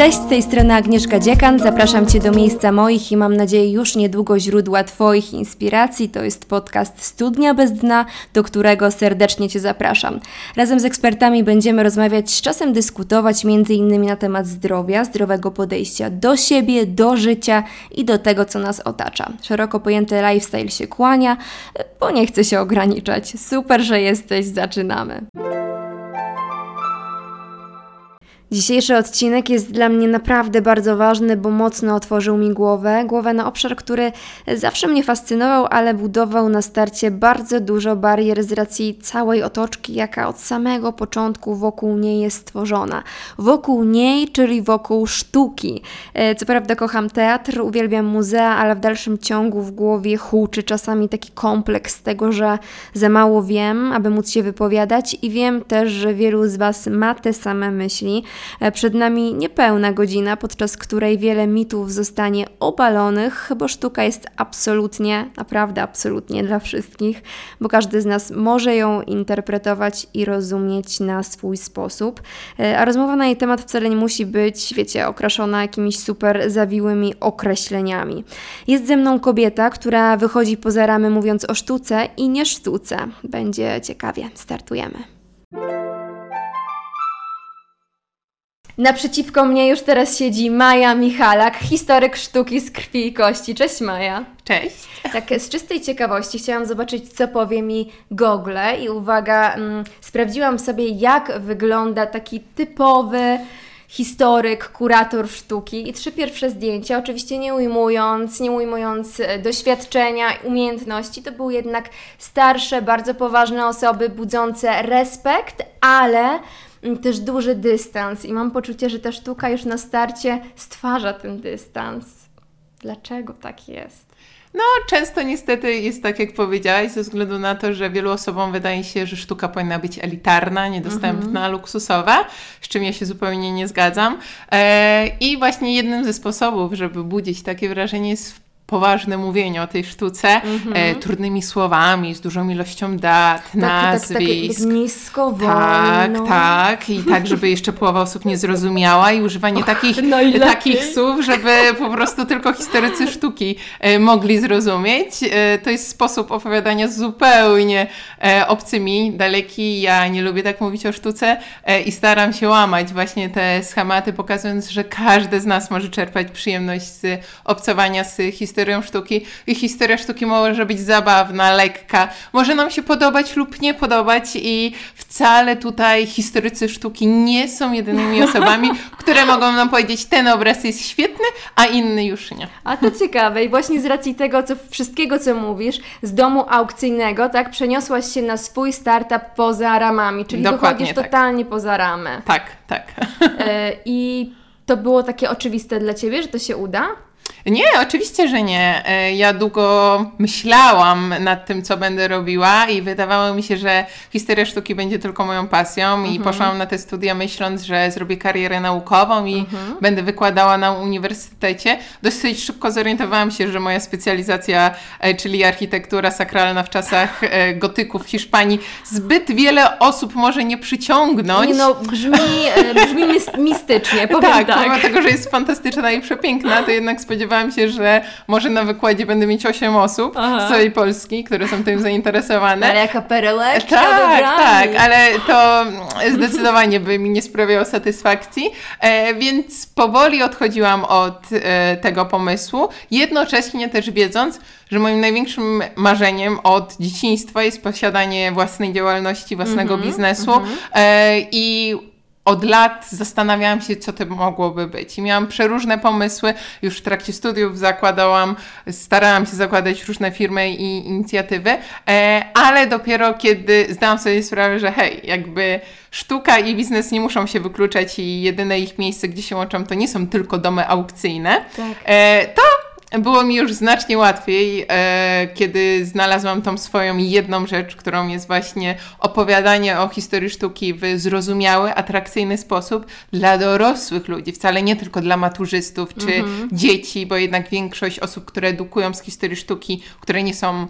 Cześć, z tej strony Agnieszka Dziekan. Zapraszam Cię do miejsca moich i mam nadzieję już niedługo źródła Twoich inspiracji. To jest podcast Studnia bez dna, do którego serdecznie Cię zapraszam. Razem z ekspertami będziemy rozmawiać, z czasem dyskutować m.in. na temat zdrowia, zdrowego podejścia do siebie, do życia i do tego, co nas otacza. Szeroko pojęty lifestyle się kłania, bo nie chce się ograniczać. Super, że jesteś, zaczynamy. Dzisiejszy odcinek jest dla mnie naprawdę bardzo ważny, bo mocno otworzył mi głowę. Głowę na obszar, który zawsze mnie fascynował, ale budował na starcie bardzo dużo barier z racji całej otoczki, jaka od samego początku wokół niej jest stworzona. Wokół niej, czyli wokół sztuki. E, co prawda kocham teatr, uwielbiam muzea, ale w dalszym ciągu w głowie huczy czasami taki kompleks tego, że za mało wiem, aby móc się wypowiadać i wiem też, że wielu z Was ma te same myśli. E, przed nami niepełna godzina, podczas której wiele mitów zostanie obalonych, bo sztuka jest absolutnie, naprawdę absolutnie dla wszystkich, bo każdy z nas może ją interpretować i rozumieć na swój sposób. E, a rozmowa na jej temat wcale nie musi być, wiecie, okraszona jakimiś super zawiłymi określeniami. Jest ze mną kobieta, która wychodzi poza ramy mówiąc o sztuce i nie sztuce. Będzie ciekawie. Startujemy. Naprzeciwko mnie już teraz siedzi Maja Michalak, historyk sztuki z krwi i kości. Cześć Maja. Cześć. Tak, z czystej ciekawości chciałam zobaczyć, co powie mi Google i uwaga, mm, sprawdziłam sobie, jak wygląda taki typowy historyk, kurator sztuki i trzy pierwsze zdjęcia, oczywiście nie ujmując, nie ujmując e, doświadczenia, umiejętności, to były jednak starsze, bardzo poważne osoby, budzące respekt, ale też duży dystans i mam poczucie, że ta sztuka już na starcie stwarza ten dystans. Dlaczego tak jest? No, często niestety jest tak, jak powiedziałaś, ze względu na to, że wielu osobom wydaje się, że sztuka powinna być elitarna, niedostępna, mm -hmm. luksusowa, z czym ja się zupełnie nie zgadzam. E, I właśnie jednym ze sposobów, żeby budzić takie wrażenie jest poważne mówienie o tej sztuce mm-hmm. e, trudnymi słowami, z dużą ilością dat, tak, nazwisk. Tak, tak, nisko, Tak, tak. I tak, żeby jeszcze połowa osób nie zrozumiała i używanie Och, takich, takich słów, żeby po prostu tylko historycy sztuki e, mogli zrozumieć. E, to jest sposób opowiadania zupełnie e, obcymi, daleki. Ja nie lubię tak mówić o sztuce e, i staram się łamać właśnie te schematy, pokazując, że każdy z nas może czerpać przyjemność z obcowania z historią historią sztuki i historia sztuki może być zabawna, lekka, może nam się podobać lub nie podobać i wcale tutaj historycy sztuki nie są jedynymi osobami, które mogą nam powiedzieć, ten obraz jest świetny, a inny już nie. A to ciekawe i właśnie z racji tego, co wszystkiego, co mówisz, z domu aukcyjnego, tak, przeniosłaś się na swój startup poza ramami, czyli Dokładnie wychodzisz tak. totalnie poza ramę. Tak, tak. E, I to było takie oczywiste dla Ciebie, że to się uda? Nie, oczywiście, że nie. E, ja długo myślałam nad tym, co będę robiła i wydawało mi się, że historia sztuki będzie tylko moją pasją mhm. i poszłam na te studia myśląc, że zrobię karierę naukową i mhm. będę wykładała na uniwersytecie. Dosyć szybko zorientowałam się, że moja specjalizacja, e, czyli architektura sakralna w czasach e, gotyku w Hiszpanii, zbyt wiele osób może nie przyciągnąć. Nie no, brzmi, brzmi mistycznie, powiem tak. tak. pomimo tego, że jest fantastyczna i przepiękna, to jednak spodziewałam spodziewałam się, że może na wykładzie będę mieć 8 osób Aha. z całej Polski, które są tym zainteresowane. Ale jaka perełeczka Tak, tak, ale to zdecydowanie by mi nie sprawiało satysfakcji, e, więc powoli odchodziłam od e, tego pomysłu, jednocześnie też wiedząc, że moim największym marzeniem od dzieciństwa jest posiadanie własnej działalności, własnego mm -hmm, biznesu mm -hmm. e, i od lat zastanawiałam się, co to mogłoby być. I miałam przeróżne pomysły. Już w trakcie studiów zakładałam, starałam się zakładać różne firmy i inicjatywy, e, ale dopiero kiedy zdałam sobie sprawę, że hej, jakby sztuka i biznes nie muszą się wykluczać i jedyne ich miejsce, gdzie się łączą, to nie są tylko domy aukcyjne, tak. E, to było mi już znacznie łatwiej, e, kiedy znalazłam tą swoją jedną rzecz, którą jest właśnie opowiadanie o historii sztuki w zrozumiały, atrakcyjny sposób dla dorosłych ludzi, wcale nie tylko dla maturzystów czy mhm. dzieci, bo jednak większość osób, które edukują z historii sztuki, które nie są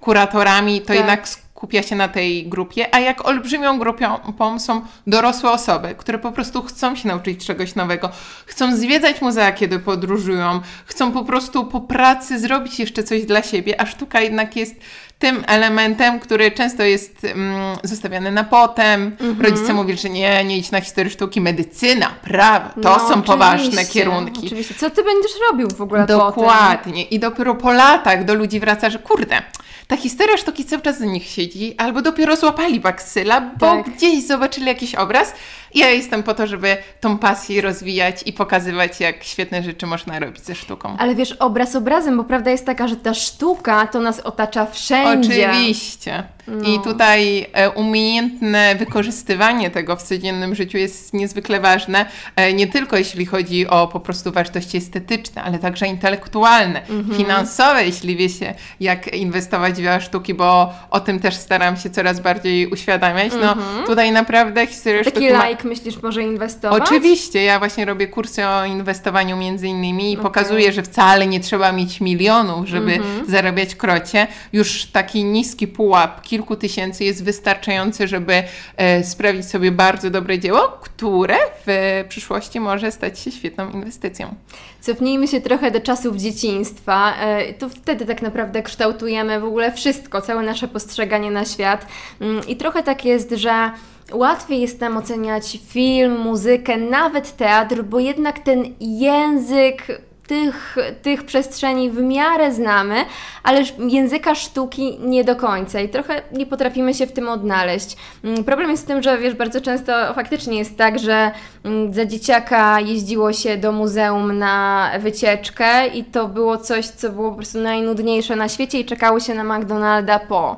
kuratorami, to tak. jednak skupia się na tej grupie, a jak olbrzymią grupą są dorosłe osoby, które po prostu chcą się nauczyć czegoś nowego, chcą zwiedzać muzea, kiedy podróżują, chcą po prostu po pracy zrobić jeszcze coś dla siebie, a sztuka jednak jest tym elementem, który często jest mm, zostawiany na potem. Mhm. Rodzice mówią, że nie, nie idź na historię sztuki, medycyna, prawo, to No, są poważne oczywiście, kierunki. Oczywiście. Co ty będziesz robił w ogóle potem? Dokładnie. I dopiero po latach do ludzi wraca, że kurde, ta historia sztuki cały czas z nich siedzi, albo dopiero złapali baksyla, bo Tak. gdzieś zobaczyli jakiś obraz. Ja jestem po to, żeby tą pasję rozwijać i pokazywać, jak świetne rzeczy można robić ze sztuką. Ale wiesz, obraz obrazem, bo prawda jest taka, że ta sztuka to nas otacza wszędzie. Oczywiście. No. I tutaj e, umiejętne wykorzystywanie tego w codziennym życiu jest niezwykle ważne, e, nie tylko jeśli chodzi o po prostu wartości estetyczne, ale także intelektualne, Mhm. finansowe, jeśli wie się, jak inwestować w dzieła sztuki, bo o tym też staram się coraz bardziej uświadamiać. No tutaj naprawdę historia Mhm. Taki sztuki. Like myślisz może inwestować? Oczywiście, ja właśnie robię kursy o inwestowaniu między innymi i pokazuję, że wcale nie trzeba mieć milionów, żeby Mhm. zarabiać krocie. Już taki niski pułap kilku tysięcy jest wystarczający, żeby e, sprawić sobie bardzo dobre dzieło, które w przyszłości może stać się świetną inwestycją. Cofnijmy się trochę do czasów dzieciństwa. E, To wtedy tak naprawdę kształtujemy w ogóle wszystko, całe nasze postrzeganie na świat. Mm, I trochę tak jest, że łatwiej jest nam oceniać film, muzykę, nawet teatr, bo jednak ten język tych, tych przestrzeni w miarę znamy, ale języka sztuki nie do końca i trochę nie potrafimy się w tym odnaleźć. Mm, Problem jest w tym, że wiesz, bardzo często faktycznie jest tak, że mm, za dzieciaka jeździło się do muzeum na wycieczkę i to było coś, co było po prostu najnudniejsze na świecie i czekało się na McDonalda po.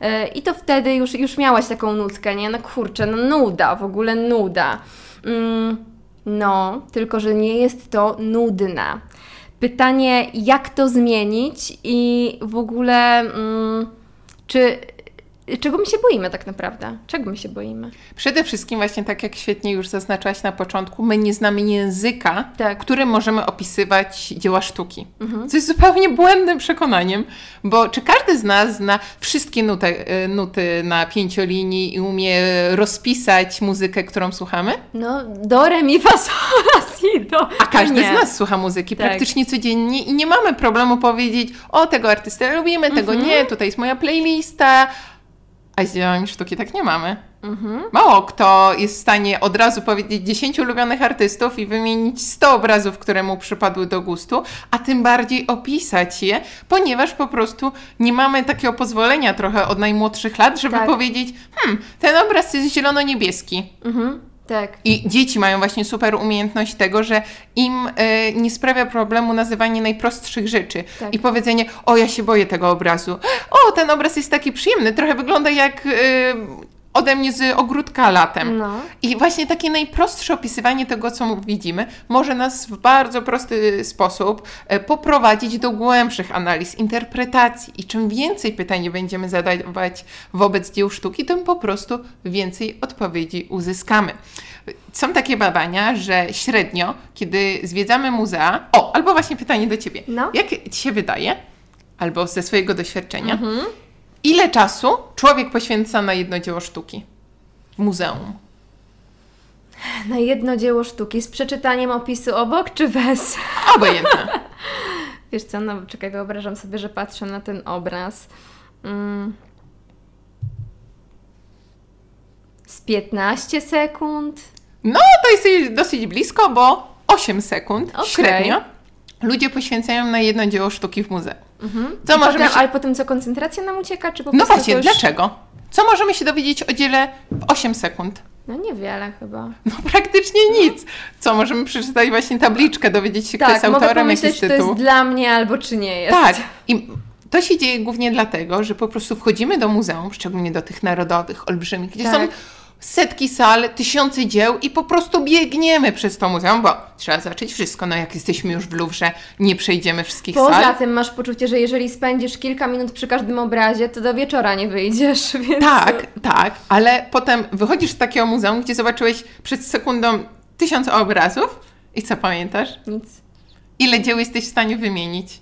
E, I to wtedy już, już miałaś taką nutkę, nie? No kurczę, no nuda, w ogóle nuda. Mm, no, tylko że nie jest to nudna. Pytanie, jak to zmienić i w ogóle, mm, czy czego my się boimy tak naprawdę? Czego my się boimy? Przede wszystkim właśnie tak jak świetnie już zaznaczałaś na początku, my nie znamy języka, Tak. którym możemy opisywać dzieła sztuki. Co jest zupełnie błędnym przekonaniem, bo czy każdy z nas zna wszystkie nuty, e, nuty na pięciolinii i umie rozpisać muzykę, którą słuchamy? No, do, re, mi, fa, si, do. A każdy nie. z nas słucha muzyki Tak. praktycznie codziennie i nie mamy problemu powiedzieć, o tego artystę lubimy, tego Mhm. nie, tutaj jest moja playlista. A z dziełami sztuki tak nie mamy. Mhm. Mało kto jest w stanie od razu powiedzieć 10 ulubionych artystów i wymienić 100 obrazów, które mu przypadły do gustu, a tym bardziej opisać je, ponieważ po prostu nie mamy takiego pozwolenia trochę od najmłodszych lat, żeby Tak. powiedzieć, hmm, ten obraz jest zielono-niebieski. Mhm, tak. I dzieci mają właśnie super umiejętność tego, że im e, nie sprawia problemu nazywanie najprostszych rzeczy Tak. i powiedzenie, o ja się boję tego obrazu, o ten obraz jest taki przyjemny, trochę wygląda jak e, ode mnie z ogródka latem. No. I właśnie takie najprostsze opisywanie tego, co widzimy, może nas w bardzo prosty sposób e, poprowadzić do głębszych analiz, interpretacji. I czym więcej pytań będziemy zadawać wobec dzieł sztuki, tym po prostu więcej odpowiedzi uzyskamy. Są takie badania, że średnio, kiedy zwiedzamy muzea. O, albo właśnie pytanie do ciebie. No. Jak ci się wydaje, albo ze swojego doświadczenia, ile czasu człowiek poświęca na jedno dzieło sztuki w muzeum? Na jedno dzieło sztuki z przeczytaniem opisu obok czy bez? Obojętne. Wiesz co, no czekaj, wyobrażam sobie, że patrzę na ten obraz. Mm. Z 15 sekund? No, to jest dosyć blisko, bo 8 sekund Okej. średnio ludzie poświęcają na jedno dzieło sztuki w muzeum. Co I możemy potem, się... Ale potem co, koncentracja nam ucieka? Czy po No właśnie, już... dlaczego? Co możemy się dowiedzieć o dziele w 8 sekund? No niewiele chyba. No praktycznie nic. Co możemy przeczytać właśnie tabliczkę, dowiedzieć się, kto Tak, jest mogę autorem, pomyśleć, jakiś czy to tytuł. jest dla mnie albo czy nie jest. Tak. I to się dzieje głównie dlatego, że po prostu wchodzimy do muzeum, szczególnie do tych narodowych, olbrzymich, gdzie Tak. są setki sal, tysiące dzieł i po prostu biegniemy przez to muzeum, bo trzeba zobaczyć wszystko. No jak jesteśmy już w Louvre, nie przejdziemy wszystkich Poza sal. tym masz poczucie, że jeżeli spędzisz kilka minut przy każdym obrazie, to do wieczora nie wyjdziesz, więc... Tak, tak, ale potem wychodzisz z takiego muzeum, gdzie zobaczyłeś przed sekundą tysiąc obrazów i co pamiętasz? Nic. Ile dzieł jesteś w stanie wymienić?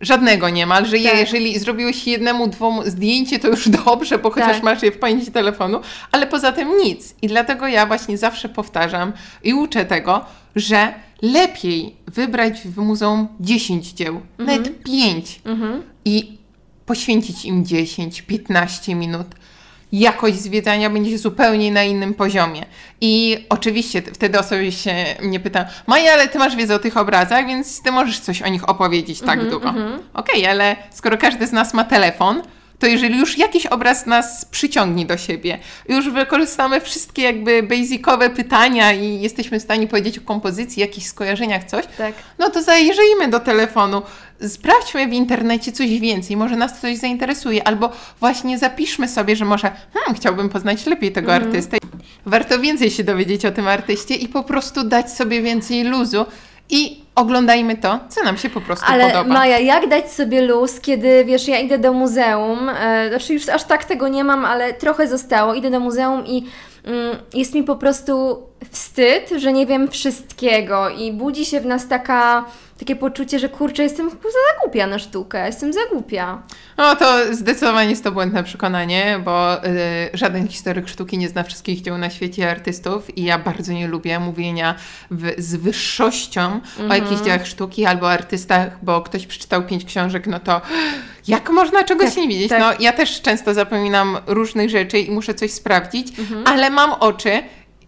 Żadnego niemal, że Tak. jeżeli zrobiłeś jednemu, dwom zdjęcie, to już dobrze, bo chociaż Tak. masz je w pamięci telefonu, ale poza tym nic. I dlatego ja właśnie zawsze powtarzam i uczę tego, że lepiej wybrać w muzeum 10 dzieł, nawet 5 i poświęcić im 10-15 minut. Jakość zwiedzania będzie zupełnie na innym poziomie. I oczywiście wtedy osoby się mnie pytają, Maja, ale ty masz wiedzę o tych obrazach, więc ty możesz coś o nich opowiedzieć tak długo. Okej, ale skoro każdy z nas ma telefon, to jeżeli już jakiś obraz nas przyciągnie do siebie, już wykorzystamy wszystkie jakby basicowe pytania i jesteśmy w stanie powiedzieć o kompozycji, jakichś skojarzeniach, coś, Tak. no to zajrzyjmy do telefonu, sprawdźmy w internecie coś więcej, może nas coś zainteresuje, albo właśnie zapiszmy sobie, że może hmm, chciałbym poznać lepiej tego artystę. Warto więcej się dowiedzieć o tym artyście i po prostu dać sobie więcej luzu i oglądajmy to, co nam się po prostu Ale podoba. Maja, jak dać sobie luz, kiedy wiesz, ja idę do muzeum, e, znaczy już aż tak tego nie mam, ale trochę zostało, idę do muzeum i mm, jest mi po prostu wstyd, że nie wiem wszystkiego i budzi się w nas taka, takie poczucie, że kurczę, jestem kurczę za głupia na sztukę, jestem za głupia. No to zdecydowanie jest to błędne przekonanie, bo y, żaden historyk sztuki nie zna wszystkich dzieł na świecie artystów i ja bardzo nie lubię mówienia w, z wyższością o jakichś dziełach sztuki albo artystach, bo ktoś przeczytał pięć książek, no to jak można czegoś Tak, nie widzieć? tak. No ja też często zapominam różnych rzeczy i muszę coś sprawdzić, ale mam oczy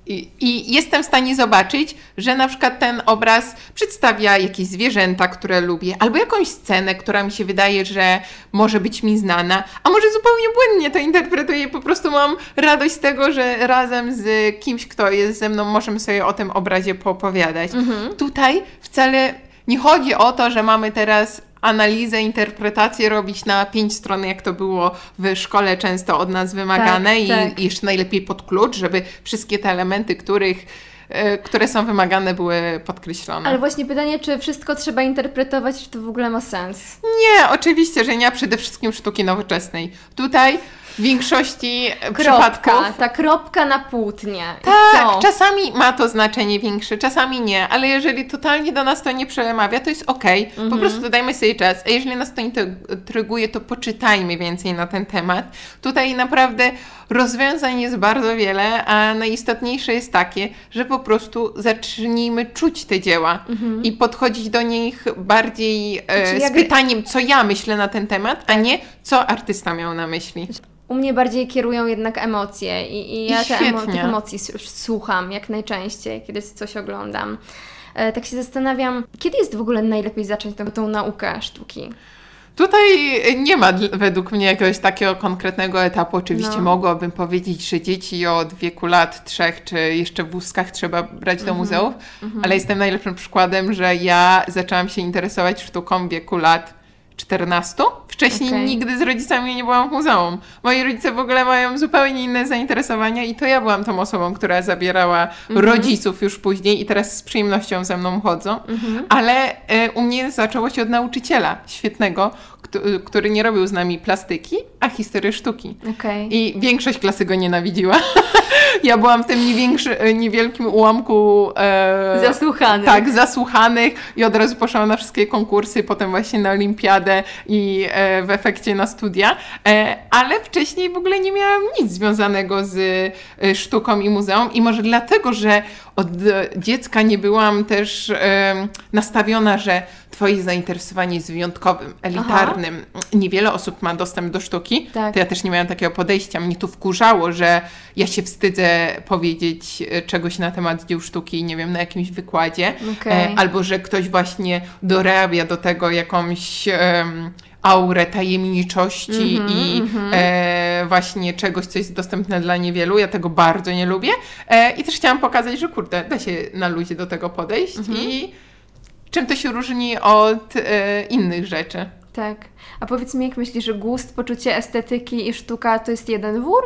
i, I jestem w stanie zobaczyć, że na przykład ten obraz przedstawia jakieś zwierzęta, które lubię, albo jakąś scenę, która mi się wydaje, że może być mi znana, a może zupełnie błędnie to interpretuję po prostu mam radość z tego, że razem z kimś, kto jest ze mną, możemy sobie o tym obrazie poopowiadać. Tutaj wcale nie chodzi o to, że mamy teraz analizę, interpretację robić na pięć stron, jak to było w szkole często od nas wymagane Tak, i, tak. i jeszcze najlepiej pod klucz, żeby wszystkie te elementy, których, e, które są wymagane, były podkreślone. Ale właśnie pytanie, czy wszystko trzeba interpretować, czy to w ogóle ma sens? Nie, oczywiście, że nie, a przede wszystkim sztuki nowoczesnej. Tutaj w większości przypadków... Kropka, ta kropka na płótnie. Tak, czasami ma to znaczenie większe, czasami nie, ale jeżeli totalnie do nas to nie przemawia, to jest okej. Mhm. Po prostu dajmy sobie czas. A jeżeli nas to intryguje, to poczytajmy więcej na ten temat. Tutaj naprawdę rozwiązań jest bardzo wiele, a najistotniejsze jest takie, że po prostu zacznijmy czuć te dzieła i podchodzić do nich bardziej e, Mhm. Z pytaniem, co ja myślę na ten temat, a nie co artysta miał na myśli. U mnie bardziej kierują jednak emocje i, i ja I te emo- tych emocji słucham jak najczęściej, kiedy coś oglądam. E, tak się zastanawiam, kiedy jest w ogóle najlepiej zacząć tą, tą naukę sztuki? Tutaj nie ma według mnie jakiegoś takiego konkretnego etapu. Oczywiście No. mogłabym powiedzieć, że dzieci od wieku lat trzech, czy jeszcze w wózkach trzeba brać Mhm. do muzeów, ale jestem najlepszym przykładem, że ja zaczęłam się interesować sztuką w wieku lat 14. Wcześniej Okej. nigdy z rodzicami nie byłam w muzeum. Moi rodzice w ogóle mają zupełnie inne zainteresowania i to ja byłam tą osobą, która zabierała Mhm. rodziców już później i teraz z przyjemnością ze mną chodzą. Mhm. Ale e, u mnie zaczęło się od nauczyciela świetnego, który nie robił z nami plastyki, a historię sztuki. Okej. I większość klasy go nienawidziła. ja byłam w tym e, niewielkim ułamku. E, Zasłuchany. tak, zasłuchanych i od razu poszłam na wszystkie konkursy, potem właśnie na olimpiadę i e, w efekcie na studia, e, ale wcześniej w ogóle nie miałam nic związanego z e, sztuką i muzeum i może dlatego, że od dziecka nie byłam też e, nastawiona, że twoje zainteresowanie jest wyjątkowym, elitarnym. Niewiele osób ma dostęp do sztuki, Tak. to ja też nie miałam takiego podejścia. Mnie tu wkurzało, że ja się wstydzę powiedzieć e, czegoś na temat dzieł sztuki, nie wiem, na jakimś wykładzie, e, albo że ktoś właśnie dorabia do tego jakąś em, aurę tajemniczości Mhm, i e, właśnie czegoś, co jest dostępne dla niewielu. Ja tego bardzo nie lubię. E, I też chciałam pokazać, że kurde, da się na luzie do tego podejść Mhm. i czym to się różni od e, innych rzeczy. Tak. A powiedz mi, jak myślisz, że gust, poczucie estetyki i sztuka to jest jeden wór?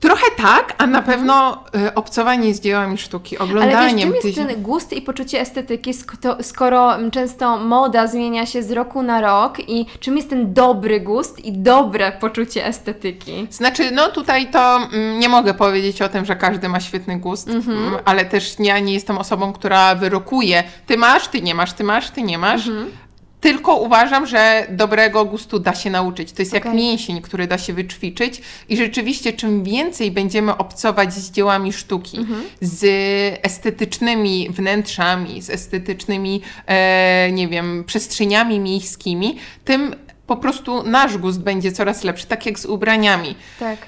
Trochę tak, a na pewno e, obcowanie z dziełami sztuki, Mhm. Ale wiesz, oglądaniem czym jest ten gust i poczucie estetyki, sk- skoro często moda zmienia się z roku na rok i czym jest ten dobry gust i dobre poczucie estetyki? Znaczy, no tutaj to mm, nie mogę powiedzieć o tym, że każdy ma świetny gust, Mhm. mm, ale też ja nie jestem osobą, która wyrokuje. Ty masz, ty nie masz, ty masz, ty nie masz. Mhm. Tylko uważam, że dobrego gustu da się nauczyć. To jest jak Okej. mięsień, który da się wyćwiczyć i rzeczywiście czym więcej będziemy obcować z dziełami sztuki, Mhm. z estetycznymi wnętrzami, z estetycznymi, e, nie wiem, przestrzeniami miejskimi, tym po prostu nasz gust będzie coraz lepszy, tak jak z ubraniami. Tak.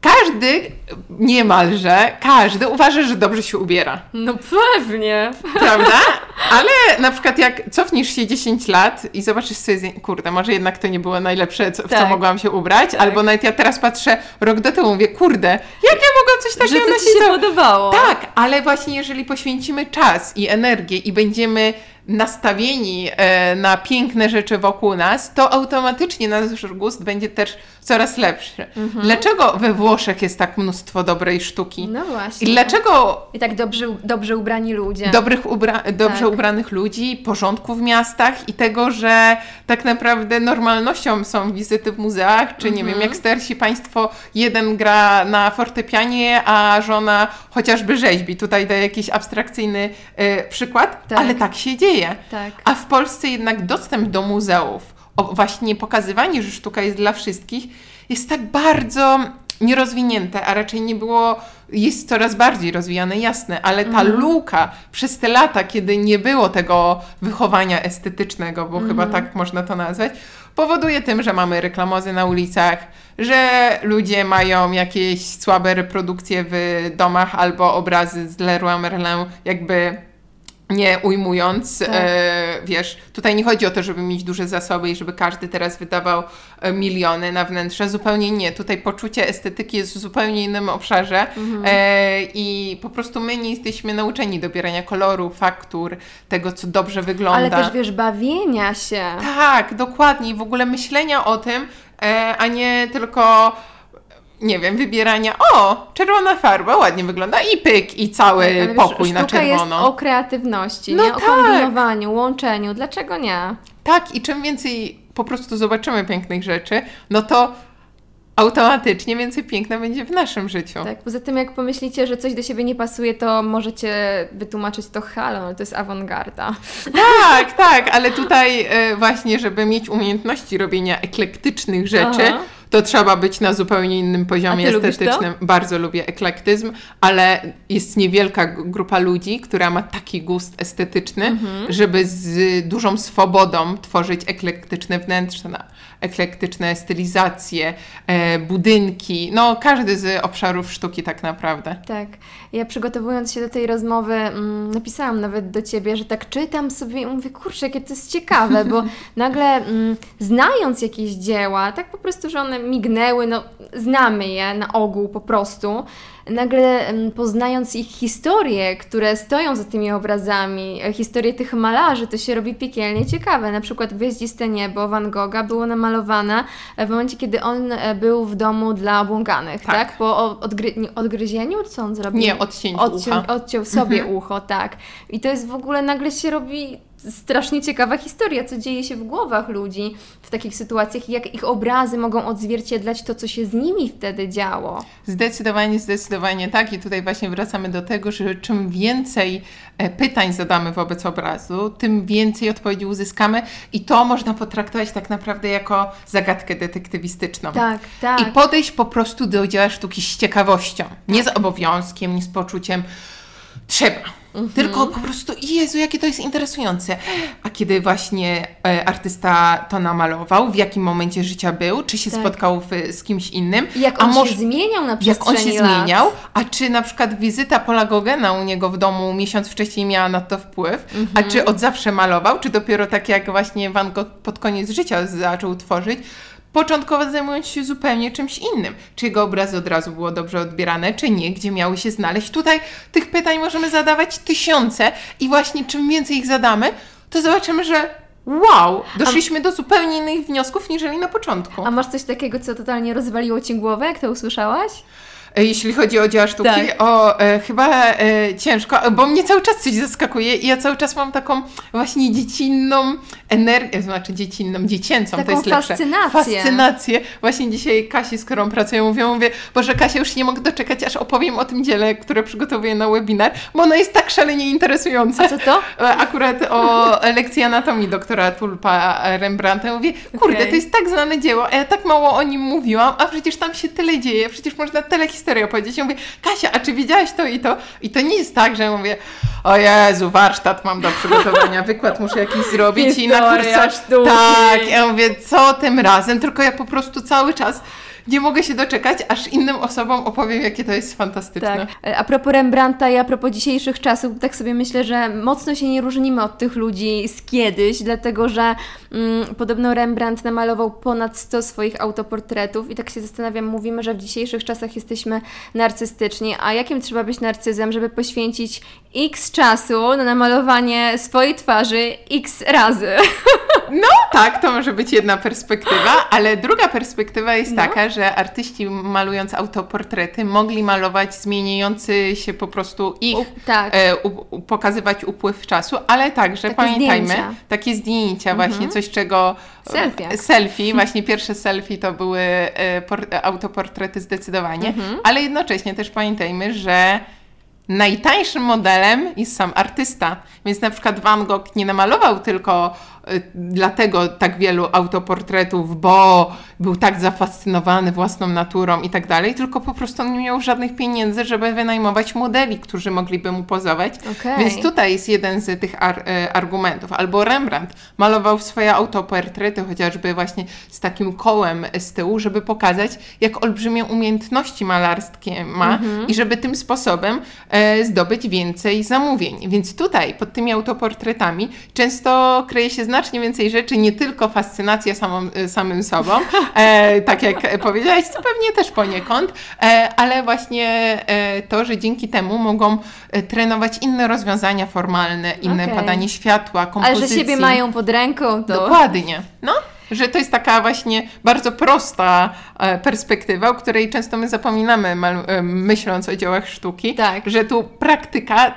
Każdy, niemalże, każdy uważa, że dobrze się ubiera. No pewnie. Prawda? Ale na przykład jak cofniesz się 10 lat i zobaczysz sobie, kurde, może jednak to nie było najlepsze, co, w co Tak. mogłam się ubrać, Tak. albo nawet ja teraz patrzę rok do temu, mówię, kurde, jak ja mogłam coś Że takiego to nosić? ci się podobało. Tak, ale właśnie jeżeli poświęcimy czas i energię i będziemy nastawieni e, na piękne rzeczy wokół nas, to automatycznie nasz gust będzie też coraz lepszy. Mhm. Dlaczego we Włoszech jest tak mnóstwo dobrej sztuki? No właśnie. I dlaczego I tak dobrze, dobrze ubrani ludzie. dobrych ubra- dobrze Tak. ubranych ludzi, porządku w miastach i tego, że tak naprawdę normalnością są wizyty w muzeach, czy nie Mhm. wiem, jak starsi Państwo, jeden gra na fortepianie, a żona chociażby rzeźbi. Tutaj daję jakiś abstrakcyjny e, przykład, Tak. ale tak się dzieje. Tak. A w Polsce jednak dostęp do muzeów, właśnie pokazywanie, że sztuka jest dla wszystkich, jest tak bardzo nierozwinięte, a raczej nie było, jest coraz bardziej rozwijane, jasne, ale ta luka przez te lata, kiedy nie było tego wychowania estetycznego, bo chyba tak można to nazwać, powoduje tym, że mamy reklamozy na ulicach, że ludzie mają jakieś słabe reprodukcje w domach albo obrazy z Leroy Merlin jakby nie ujmując, Tak. e, wiesz, tutaj nie chodzi o to, żeby mieć duże zasoby i żeby każdy teraz wydawał e, miliony na wnętrze, zupełnie nie. Tutaj poczucie estetyki jest w zupełnie innym obszarze Mhm. e, i po prostu my nie jesteśmy nauczeni dobierania koloru, faktur, tego, co dobrze wygląda. Ale też wiesz, bawienia się. Tak, dokładnie. I w ogóle myślenia o tym, e, a nie tylko, nie wiem, wybierania, o, czerwona farba, ładnie wygląda i pyk, i cały Ale wiesz, pokój na czerwono. jest o kreatywności, No nie? O tak. kombinowaniu, łączeniu. Dlaczego nie? Tak, i czym więcej po prostu zobaczymy pięknych rzeczy, no to automatycznie więcej piękna będzie w naszym życiu. Tak, poza tym jak pomyślicie, że coś do siebie nie pasuje, to możecie wytłumaczyć to halo, no to jest awangarda. Tak, tak, ale tutaj e, właśnie, żeby mieć umiejętności robienia eklektycznych rzeczy, Aha. To trzeba być na zupełnie innym poziomie estetycznym. Bardzo lubię eklektyzm, ale jest niewielka grupa ludzi, która ma taki gust estetyczny, Mhm. żeby z dużą swobodą tworzyć eklektyczne wnętrza, eklektyczne stylizacje, e, budynki, no każdy z obszarów sztuki tak naprawdę. Tak. Ja przygotowując się do tej rozmowy, mm, napisałam nawet do ciebie, że tak czytam sobie i mówię, kurczę, jakie to jest ciekawe, bo nagle mm, znając jakieś dzieła, tak po prostu, że one mignęły, no znamy je na ogół po prostu, nagle poznając ich historie, które stoją za tymi obrazami, e, historie tych malarzy, to się robi piekielnie ciekawe. Na przykład Gwiaździste Niebo Van Gogha było namalowane w momencie, kiedy on e, był w domu dla obłąkanych, tak? Tak. Po odgry- odgryzieniu, co on zrobił? Nie, odcięciu Odcią- ucha. Odciął sobie ucho, tak. I to jest w ogóle, nagle się robi strasznie ciekawa historia, co dzieje się w głowach ludzi w takich sytuacjach i jak ich obrazy mogą odzwierciedlać to, co się z nimi wtedy działo. Zdecydowanie, zdecydowanie tak. I tutaj właśnie wracamy do tego, że czym więcej e, pytań zadamy wobec obrazu, tym więcej odpowiedzi uzyskamy i to można potraktować tak naprawdę jako zagadkę detektywistyczną. Tak, tak. I podejść po prostu do dzieła sztuki z ciekawością, nie z obowiązkiem, nie z poczuciem trzeba. Mhm. Tylko po prostu, Jezu, jakie to jest interesujące. A kiedy właśnie e, artysta to namalował, w jakim momencie życia był, czy się Tak. spotkał w, z kimś innym, I jak a on może się zmieniał na jak przestrzeni on się lat. zmieniał, a czy na przykład wizyta Pola Gogena u niego w domu miesiąc wcześniej miała na to wpływ, a Mhm. czy od zawsze malował, czy dopiero tak jak właśnie Van Gogh pod koniec życia zaczął tworzyć, początkowo zajmując się zupełnie czymś innym. Czy jego obrazy od razu było dobrze odbierane, czy nie, gdzie miały się znaleźć. Tutaj tych pytań możemy zadawać tysiące i właśnie czym więcej ich zadamy, to zobaczymy, że wow, doszliśmy do zupełnie innych wniosków, niżeli na początku. A masz coś takiego, co totalnie rozwaliło Ci głowę, jak to usłyszałaś? E, Jeśli chodzi o dzieła sztuki, Tak. o e, chyba e, ciężko, bo mnie cały czas coś zaskakuje i ja cały czas mam taką właśnie dziecinną energię, znaczy dziecinną, dziecięcą, Taką to jest lepsze. fascynację. Fascynację. Właśnie dzisiaj Kasi, z którą pracuję, mówię, mówię, Boże Kasia, już nie mogę doczekać, aż opowiem o tym dziele, które przygotowuję na webinar, bo ono jest tak szalenie interesujące. A co to? E, Akurat o lekcji anatomii doktora Tulpa Rembrandta. Mówię, kurde, Okej. to jest tak znane dzieło, a ja tak mało o nim mówiłam, a przecież tam się tyle dzieje, przecież można tyle historii opowiedzieć. Ja mówię, Kasia, a czy wiedziałaś to i to? I to nie jest tak, że ja mówię, o Jezu, warsztat mam do przygotowania, wykład muszę jakiś zrobić i na Historia kursach. sztuki. Tak, ja mówię, co tym razem? Tylko ja po prostu cały czas nie mogę się doczekać, aż innym osobom opowiem, jakie to jest fantastyczne. Tak. E, A propos Rembrandta i a propos dzisiejszych czasów, tak sobie myślę, że mocno się nie różnimy od tych ludzi z kiedyś, dlatego że mm, podobno Rembrandt namalował ponad 100 swoich autoportretów i tak się zastanawiam, mówimy, że w dzisiejszych czasach jesteśmy narcystyczni, a jakim trzeba być narcyzem, żeby poświęcić x czasu na namalowanie swojej twarzy x razy? No tak, to może być jedna perspektywa, ale druga perspektywa jest No. taka, że artyści malując autoportrety mogli malować zmieniający się po prostu ich, U- tak. e, u, u, pokazywać upływ czasu, ale także Takie pamiętajmy, zdjęcia. Mhm. takie zdjęcia właśnie, coś czego... Selfie. e, Selfie, właśnie pierwsze selfie to były e, por, autoportrety zdecydowanie, Mhm. ale jednocześnie też pamiętajmy, że najtańszym modelem jest sam artysta. Więc na przykład Van Gogh nie namalował tylko dlatego tak wielu autoportretów, bo był tak zafascynowany własną naturą i tak dalej, tylko po prostu on nie miał żadnych pieniędzy, żeby wynajmować modeli, którzy mogliby mu pozować. Okej. Więc tutaj jest jeden z tych ar- y, argumentów. Albo Rembrandt malował swoje autoportrety chociażby właśnie z takim kołem z tyłu, żeby pokazać, jak olbrzymie umiejętności malarskie ma i żeby tym sposobem e, zdobyć więcej zamówień. Więc tutaj pod tymi autoportretami często kryje się znacznie więcej rzeczy, nie tylko fascynacja samą, samym sobą, e, tak jak powiedziałaś, co pewnie też poniekąd, e, ale właśnie e, to, że dzięki temu mogą e, trenować inne rozwiązania formalne, inne Okej. badanie światła, Ale kompozycji. że siebie mają pod ręką, to... Dokładnie. No, że to jest taka właśnie bardzo prosta e, perspektywa, o której często my zapominamy, e, myśląc o dziełach sztuki, Tak. że tu praktyka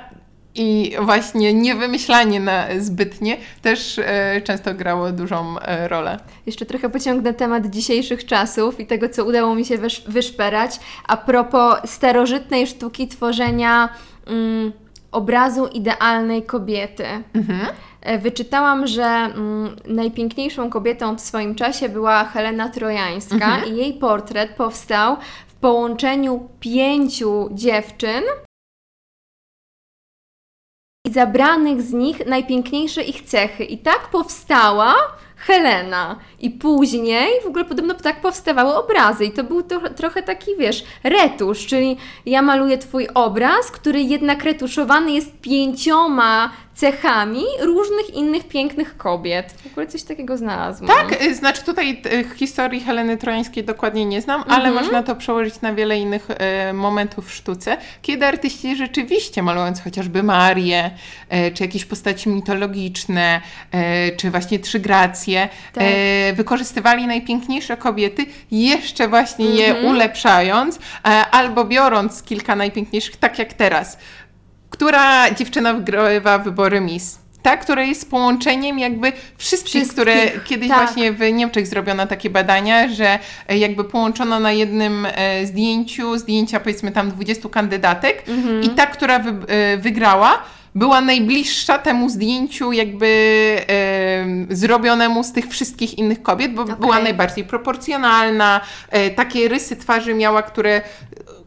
i właśnie niewymyślanie na zbytnie też e, często grało dużą e, rolę. Jeszcze trochę pociągnę temat dzisiejszych czasów i tego, co udało mi się wysz- wyszperać. A propos starożytnej sztuki tworzenia mm, obrazu idealnej kobiety. E, Wyczytałam, że mm, najpiękniejszą kobietą w swoim czasie była Helena Trojańska i jej portret powstał w połączeniu pięciu dziewczyn i zabranych z nich najpiękniejsze ich cechy. I tak powstała Helena. I później w ogóle podobno tak powstawały obrazy. I to był to, trochę taki, wiesz, retusz, czyli ja maluję Twój obraz, który jednak retuszowany jest pięcioma cechami różnych innych pięknych kobiet. W ogóle coś takiego znalazłam. Tak, y, znaczy tutaj y, historii Heleny Trojańskiej dokładnie nie znam, ale Mhm. można to przełożyć na wiele innych y, momentów w sztuce, kiedy artyści rzeczywiście malując chociażby Marię, y, czy jakieś postaci mitologiczne, y, czy właśnie trzy gracje, Tak. wykorzystywali najpiękniejsze kobiety, jeszcze właśnie je Mhm. ulepszając, e, albo biorąc kilka najpiękniejszych, tak jak teraz. Która dziewczyna wygrywa wybory Miss? Ta, która jest połączeniem jakby wszystkich, Wszystkich, które kiedyś tak. właśnie w Niemczech zrobiono takie badania, że e, jakby połączono na jednym e, zdjęciu zdjęcia powiedzmy tam 20 kandydatek Mhm. i ta, która wy, e, wygrała, była najbliższa temu zdjęciu jakby e, zrobionemu z tych wszystkich innych kobiet, bo Okej. była najbardziej proporcjonalna, e, takie rysy twarzy miała, które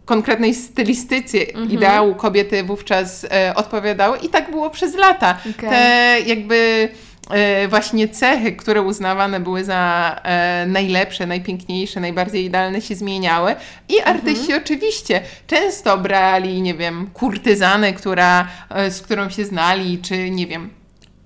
konkretnej stylistyce Mhm. ideału kobiety wówczas e, odpowiadały i tak było przez lata. Okej. Te jakby e, właśnie cechy, które uznawane były za e, najlepsze, najpiękniejsze, najbardziej idealne się zmieniały i artyści oczywiście często brali, nie wiem, kurtyzanę, która, e, z którą się znali, czy nie wiem,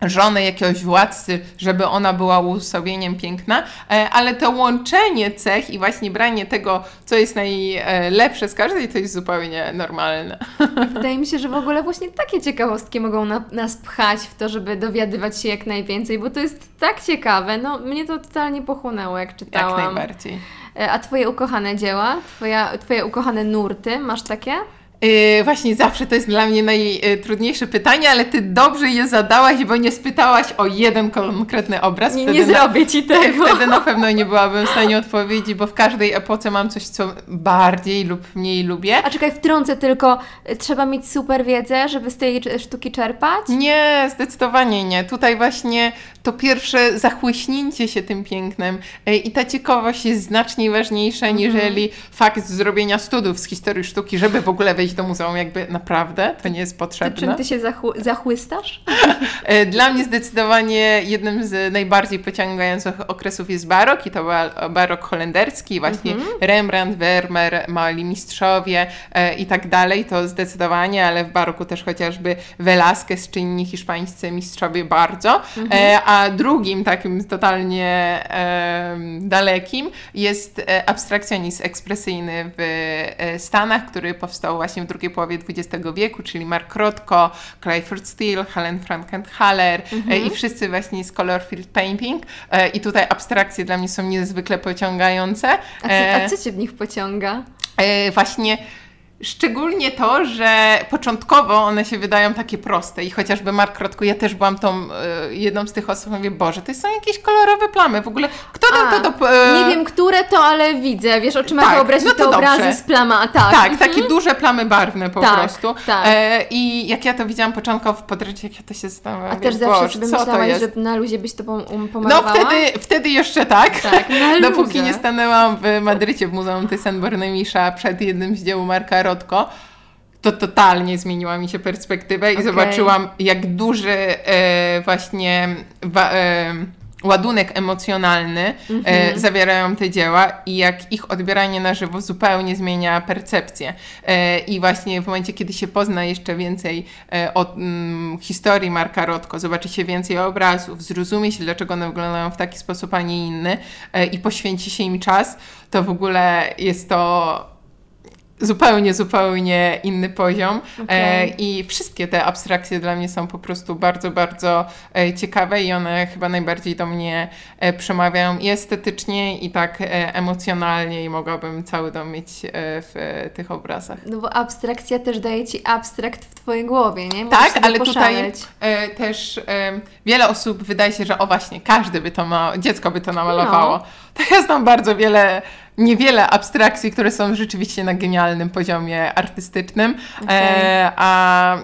żonę jakiegoś władcy, żeby ona była uosobieniem piękna, e, ale to łączenie cech i właśnie branie tego, co jest najlepsze z każdej, to jest zupełnie normalne. Wydaje mi się, że w ogóle właśnie takie ciekawostki mogą na, nas pchać w to, żeby dowiadywać się jak najwięcej, bo to jest tak ciekawe. No, mnie to totalnie pochłonęło, jak Jak czytałam. najbardziej. E, A Twoje ukochane dzieła? Twoja, twoje ukochane nurty? Masz takie? Yy, właśnie zawsze to jest dla mnie najtrudniejsze pytanie, ale ty dobrze je zadałaś, bo nie spytałaś o jeden konkretny obraz. Nie, nie zrobię ci tego. Wtedy na pewno nie byłabym w stanie odpowiedzieć, bo w każdej epoce mam coś, co bardziej lub mniej lubię. A czekaj, wtrącę tylko, y, trzeba mieć super wiedzę, żeby z tej sztuki czerpać? Nie, zdecydowanie nie. Tutaj właśnie to pierwsze zachłyśnięcie się tym pięknem e, i ta ciekawość jest znacznie ważniejsza Mhm. niżeli fakt zrobienia studiów z historii sztuki, żeby w ogóle wejść do muzeum. Jakby naprawdę to nie jest Ty, potrzebne. czym ty się zachły- zachłystasz? E, Dla mnie zdecydowanie jednym z najbardziej pociągających okresów jest barok i to ba- barok holenderski, właśnie Rembrandt, Vermeer, mali mistrzowie e, i tak dalej, to zdecydowanie, ale w baroku też chociażby Velázquez czy inni hiszpańscy mistrzowie bardzo. E, a drugim takim totalnie dalekim jest e, abstrakcjonizm ekspresyjny w e, Stanach, który powstał właśnie w drugiej połowie XX wieku, czyli Mark Rothko, Clifford Steele, Helen Frankenthaler e, i wszyscy właśnie z Color Field Painting. I tutaj abstrakcje dla mnie są niezwykle pociągające. A co, a co cię w nich pociąga? właśnie szczególnie to, że początkowo one się wydają takie proste i chociażby Mark Rotko, ja też byłam tą e, jedną z tych osób, mówię, Boże, to są jakieś kolorowe plamy, w ogóle kto dał A, to do... e, Nie wiem, które to, ale widzę. Wiesz, oczyma tak, wyobrazić no to te obrazy z plama, tak. Tak, takie duże plamy barwne po Tak, prostu. tak. E, I jak ja to widziałam początkowo w podręczy, jak ja to się zastanawiałam, A też mówię, zawsze Boże, sobie myślałaś, że na luzie byś to pom- um, No pomalowała? wtedy, wtedy jeszcze tak. Tak, Dopóki nie stanęłam w Madrycie w Muzeum Thyssen-Bornemisza przed jednym z dzieł Marka Rotko, to totalnie zmieniła mi się perspektywa i Okej. zobaczyłam, jak duży e, właśnie wa, e, ładunek emocjonalny Mhm. e, zawierają te dzieła i jak ich odbieranie na żywo zupełnie zmienia percepcję. E, I właśnie w momencie, kiedy się pozna jeszcze więcej e, o mm, historii Marka Rotko, zobaczy się więcej obrazów, zrozumie się, dlaczego one wyglądają w taki sposób, a nie inny e, i poświęci się im czas, to w ogóle jest to zupełnie, zupełnie inny poziom. E, Okej. I wszystkie te abstrakcje dla mnie są po prostu bardzo, bardzo e, ciekawe i one chyba najbardziej do mnie e, przemawiają i estetycznie, i tak emocjonalnie i mogłabym cały dom mieć w tych obrazach. No bo abstrakcja też daje ci abstrakt w twojej głowie, nie? Możesz Tak, ale tutaj poszaleć. e, też wiele osób wydaje się, że o właśnie, każdy by to ma, dziecko by to namalowało. No. To ja znam bardzo wiele, niewiele abstrakcji, które są rzeczywiście na genialnym poziomie artystycznym, e, a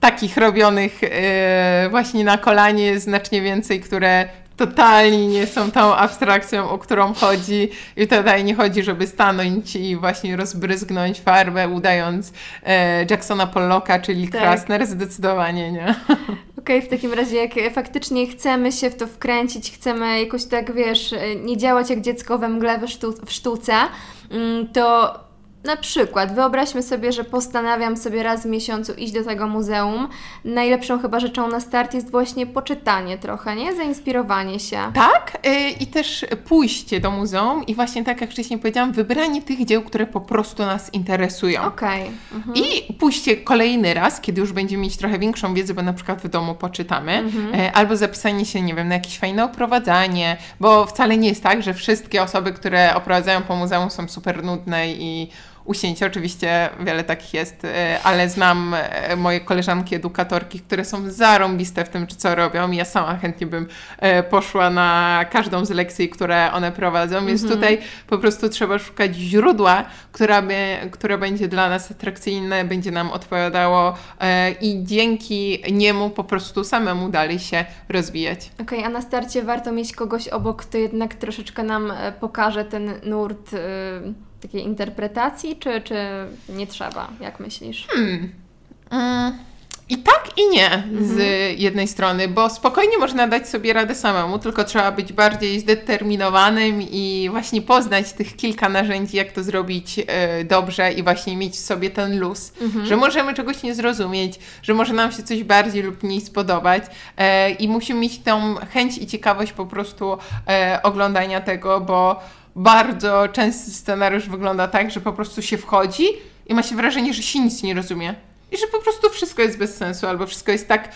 takich robionych e, właśnie na kolanie jest znacznie więcej, które totalnie nie są tą abstrakcją, o którą chodzi i tutaj nie chodzi, żeby stanąć i właśnie rozbryzgnąć farbę, udając e, Jacksona Pollocka, czyli Tak. Krasner, zdecydowanie nie. Okej, w takim razie jak faktycznie chcemy się w to wkręcić, chcemy jakoś tak, wiesz, nie działać jak dziecko we mgle w, sztu- w sztuce, mm, to na przykład wyobraźmy sobie, że postanawiam sobie raz w miesiącu iść do tego muzeum. Najlepszą chyba rzeczą na start jest właśnie poczytanie trochę, nie? Zainspirowanie się. Tak, y, i też pójście do muzeum i właśnie tak jak wcześniej powiedziałam, wybranie tych dzieł, które po prostu nas interesują. Okej. Mhm. I pójście kolejny raz, kiedy już będziemy mieć trochę większą wiedzę, bo na przykład w domu poczytamy, e, albo zapisanie się, nie wiem, na jakieś fajne oprowadzanie, bo wcale nie jest tak, że wszystkie osoby, które oprowadzają po muzeum są super nudne i usięcie. Oczywiście wiele takich jest, e, ale znam e, moje koleżanki edukatorki, które są zarąbiste w tym, co robią. Ja sama chętnie bym e, poszła na każdą z lekcji, które one prowadzą, więc tutaj po prostu trzeba szukać źródła, która by, które będzie dla nas atrakcyjne, będzie nam odpowiadało i dzięki niemu po prostu samemu dalej się rozwijać. Okej, a na starcie warto mieć kogoś obok, kto jednak troszeczkę nam pokaże ten nurt y, takiej interpretacji, czy, czy nie trzeba? Jak myślisz? Mm, I tak i nie z jednej strony, bo spokojnie można dać sobie radę samemu, tylko trzeba być bardziej zdeterminowanym i właśnie poznać tych kilka narzędzi, jak to zrobić e, dobrze i właśnie mieć w sobie ten luz, że możemy czegoś nie zrozumieć, że może nam się coś bardziej lub mniej spodobać e, i musimy mieć tą chęć i ciekawość po prostu e, oglądania tego, bo bardzo częsty scenariusz wygląda tak, że po prostu się wchodzi i ma się wrażenie, że się nic nie rozumie. I że po prostu wszystko jest bez sensu, albo wszystko jest tak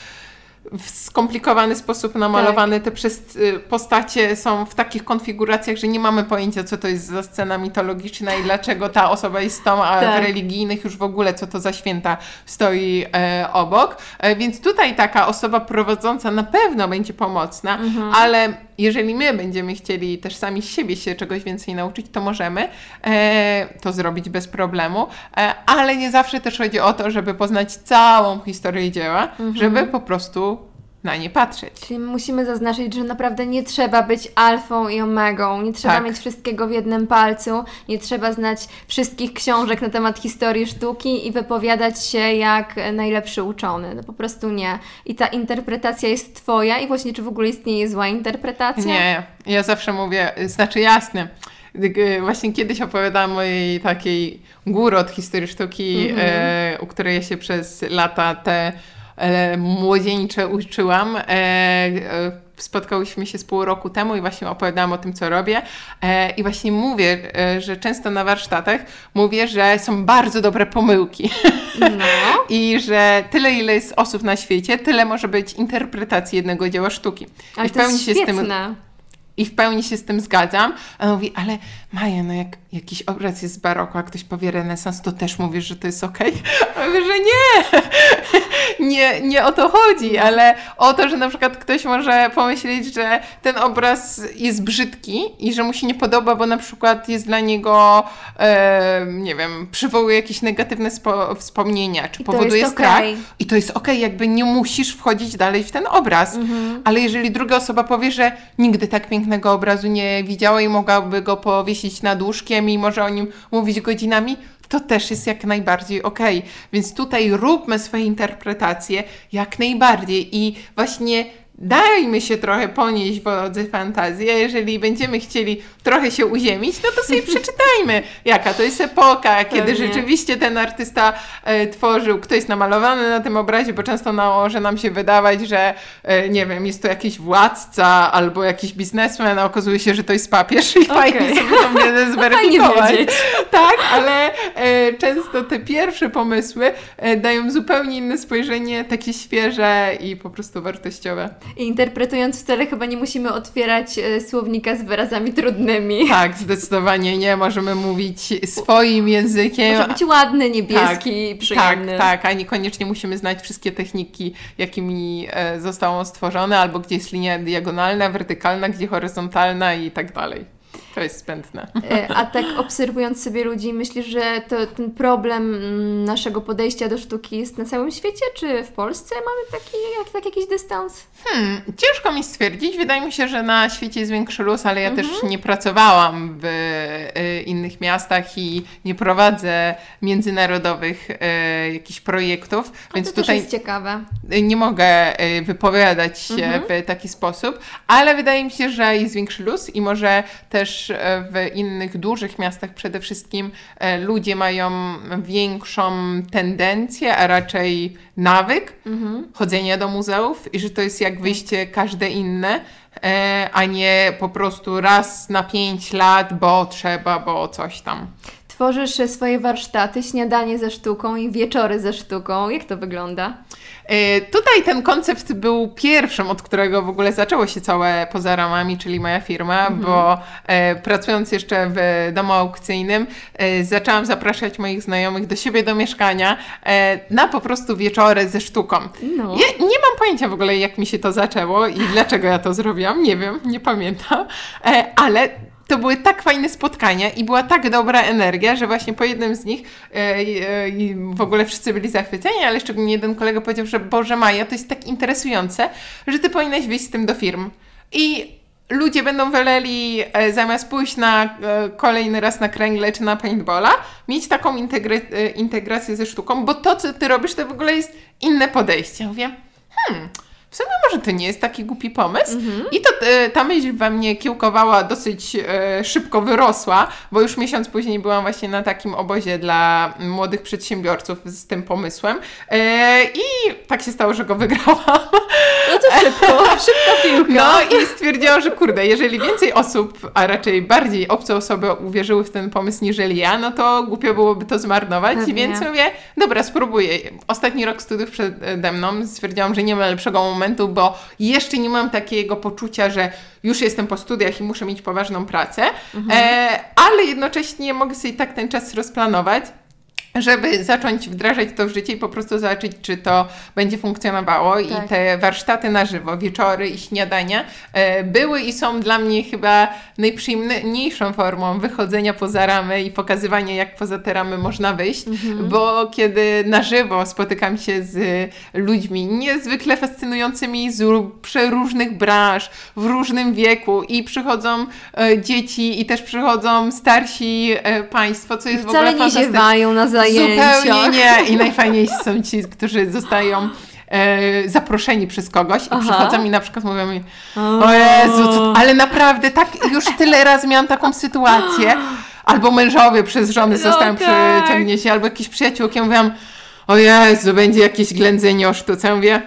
w skomplikowany sposób namalowane. Te przez, y, postacie są w takich konfiguracjach, że nie mamy pojęcia, co to jest za scena mitologiczna i dlaczego ta osoba jest tą, a Tak. w religijnych już w ogóle, co to za święta stoi e, obok. E, więc tutaj taka osoba prowadząca na pewno będzie pomocna, ale jeżeli my będziemy chcieli też sami z siebie się czegoś więcej nauczyć, to możemy e, to zrobić bez problemu, e, ale nie zawsze też chodzi o to, żeby poznać całą historię dzieła, żeby po prostu na nie patrzeć. Czyli musimy zaznaczyć, że naprawdę nie trzeba być alfą i omegą, nie trzeba Tak. mieć wszystkiego w jednym palcu, nie trzeba znać wszystkich książek na temat historii sztuki i wypowiadać się jak najlepszy uczony. No po prostu nie. I ta interpretacja jest Twoja i właśnie czy w ogóle istnieje zła interpretacja? Nie, ja zawsze mówię, y, znaczy jasne. y, Właśnie kiedyś opowiadałam mojej takiej guru od historii sztuki, e, u której ja się przez lata te młodzieńcze uczyłam. E, e, spotkałyśmy się z pół roku temu i właśnie opowiadałam o tym, co robię. E, I właśnie mówię, e, że często na warsztatach mówię, że są bardzo dobre pomyłki. No. I że tyle, ile jest osób na świecie, tyle może być interpretacji jednego dzieła sztuki. Ale I w to jest pełni się z tym świetne. i w pełni się z tym zgadzam. A on mówi, ale Maja, no jak jakiś obraz jest z baroko, a ktoś powie renesans, to też mówisz, że to jest okej? Ja mówię, że nie. nie. Nie o to chodzi, ale o to, że na przykład ktoś może pomyśleć, że ten obraz jest brzydki i że mu się nie podoba, bo na przykład jest dla niego, e, nie wiem, przywołuje jakieś negatywne spo, wspomnienia, czy I powoduje jest strach. I to jest okej, jakby nie musisz wchodzić dalej w ten obraz. Mhm. Ale jeżeli druga osoba powie, że nigdy tak pięknego obrazu nie widziała i mogłaby go powiesić nad łóżkiem i może o nim mówić godzinami, to też jest jak najbardziej okej. Więc tutaj róbmy swoje interpretacje jak najbardziej i właśnie dajmy się trochę ponieść wodze fantazji, a jeżeli będziemy chcieli trochę się uziemić, no to sobie przeczytajmy, jaka to jest epoka, kiedy Pewnie. rzeczywiście ten artysta e, tworzył, kto jest namalowany na tym obrazie, bo często może nam się wydawać, że e, nie wiem, jest to jakiś władca albo jakiś biznesmen, a okazuje się, że to jest papież i fajnie sobie tą wiedzę zweryfikować. wiedzieć. Tak, ale e, często te pierwsze pomysły e, dają zupełnie inne spojrzenie, takie świeże i po prostu wartościowe. I interpretując wcale chyba nie musimy otwierać e, słownika z wyrazami trudnymi. Tak, zdecydowanie nie. Możemy mówić swoim językiem. Może być ładny, niebieski, przyjemny. Tak, tak, a niekoniecznie musimy znać wszystkie techniki, jakimi e, zostało stworzone, albo gdzie jest linia diagonalna, wertykalna, gdzie horyzontalna i tak dalej. To jest zbędne. E, A tak obserwując sobie ludzi, myślisz, że to, ten problem mm, naszego podejścia do sztuki jest na całym świecie, czy w Polsce mamy taki, jak, tak jakiś dystans? Hmm, ciężko mi stwierdzić. Wydaje mi się, że na świecie jest większy luz, ale ja też nie pracowałam w e, innych miastach i nie prowadzę międzynarodowych e, jakichś projektów, A więc to tutaj jest ciekawe. nie mogę wypowiadać się w taki sposób, ale wydaje mi się, że jest większy luz i może też e, w innych dużych miastach przede wszystkim e, ludzie mają większą tendencję, a raczej nawyk chodzenia do muzeów i że to jest jak wyjście każde inne, e, a nie po prostu raz na pięć lat, bo trzeba, bo coś tam. Tworzysz swoje warsztaty, śniadanie ze sztuką i wieczory ze sztuką. Jak to wygląda? E, Tutaj ten koncept był pierwszym, od którego w ogóle zaczęło się całe poza ramami, czyli moja firma, bo e, pracując jeszcze w domu aukcyjnym, e, zaczęłam zapraszać moich znajomych do siebie do mieszkania na po prostu wieczory ze sztuką. No. Ja nie mam pojęcia w ogóle, jak mi się to zaczęło i dlaczego ja to zrobiłam. Nie wiem, nie pamiętam, ale to były tak fajne spotkania i była tak dobra energia, że właśnie po jednym z nich e, e, w ogóle wszyscy byli zachwyceni, ale szczególnie jeden kolega powiedział, że Boże Maja, to jest tak interesujące, że ty powinnaś wyjść z tym do firm. I ludzie będą woleli e, zamiast pójść na e, kolejny raz na kręgle czy na paintballa, mieć taką e, integrację ze sztuką, bo to, co ty robisz, to w ogóle jest inne podejście. Ja Mówię, hmm, w sumie może to nie jest taki głupi pomysł. I to e, ta myśl we mnie kiełkowała dosyć e, szybko wyrosła, bo już miesiąc później byłam właśnie na takim obozie dla młodych przedsiębiorców z tym pomysłem. E, I tak się stało, że go wygrałam. No to szybko, szybka piłka. No i stwierdziłam, że kurde, jeżeli więcej osób, a raczej bardziej obce osoby uwierzyły w ten pomysł niżeli ja, no to głupio byłoby to zmarnować. Pewnie. Więc mówię, dobra, spróbuję. Ostatni rok studiów przede mną stwierdziłam, że nie ma lepszego momentu, bo jeszcze nie mam takiego poczucia, że już jestem po studiach i muszę mieć poważną pracę, e, ale jednocześnie mogę sobie tak ten czas rozplanować żeby zacząć wdrażać to w życie i po prostu zobaczyć, czy to będzie funkcjonowało. Tak. I te warsztaty na żywo, wieczory i śniadania e, były i są dla mnie chyba najprzyjemniejszą formą wychodzenia poza ramy i pokazywania, jak poza te ramy można wyjść, bo kiedy na żywo spotykam się z ludźmi niezwykle fascynującymi z ró- przeróżnych branż, w różnym wieku i przychodzą e, dzieci i też przychodzą starsi e, państwo, co jest w ogóle nie ziewają na zajęciach. Zupełnie nie. I najfajniejsi są ci, którzy zostają e, zaproszeni przez kogoś i Aha. przychodzą i na przykład mówią mi, o Jezu, co, ale naprawdę tak już tyle razy miałam taką sytuację. Albo mężowie przez żony No zostają tak. przyciągnięci, albo jakieś przyjaciółki. Ja mówiłam, o Jezu, będzie jakieś ględzenie o sztuce. Ja Mówię,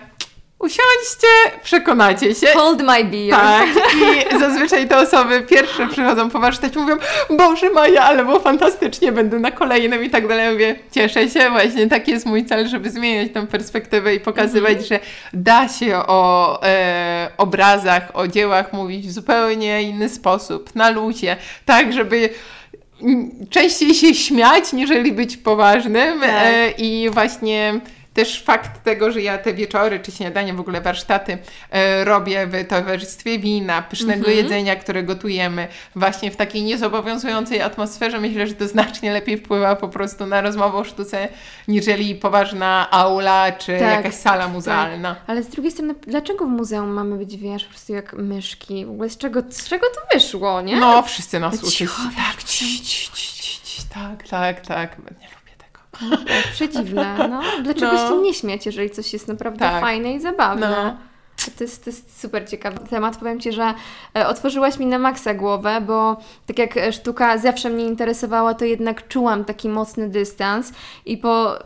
usiądźcie, przekonacie się. Hold my beer. Tak, i zazwyczaj te osoby pierwsze przychodzą po warsztacie, mówią, Boże Maja, ale było fantastycznie, będę na kolejnym i tak dalej. Ja Mówię, cieszę się, właśnie taki jest mój cel, żeby zmieniać tę perspektywę i pokazywać, że da się o e, obrazach, o dziełach mówić w zupełnie inny sposób, na luzie, tak, żeby mm, częściej się śmiać, niżeli być poważnym Tak. e, i właśnie też fakt tego, że ja te wieczory czy śniadania, w ogóle warsztaty e, robię w towarzystwie wina, pysznego Mhm. jedzenia, które gotujemy, właśnie w takiej niezobowiązującej atmosferze, myślę, że to znacznie lepiej wpływa po prostu na rozmowę o sztuce, niżeli poważna aula czy Tak, jakaś sala muzealna. Ale z drugiej strony, dlaczego w muzeum mamy być, wiesz, po prostu jak myszki? W ogóle z czego, z czego to wyszło, nie? No, wszyscy nas wiesz, Tak, ci, ci, ci, ci, ci, tak, tak, tak. Tego. Tak, przedziwne, no. Dlaczego No. się nie śmiać, jeżeli coś jest naprawdę Tak. fajne i zabawne? No. To jest, to jest super ciekawy temat. Powiem Ci, że e, otworzyłaś mi na maksa głowę, bo tak jak e, sztuka zawsze mnie interesowała, to jednak czułam taki mocny dystans i po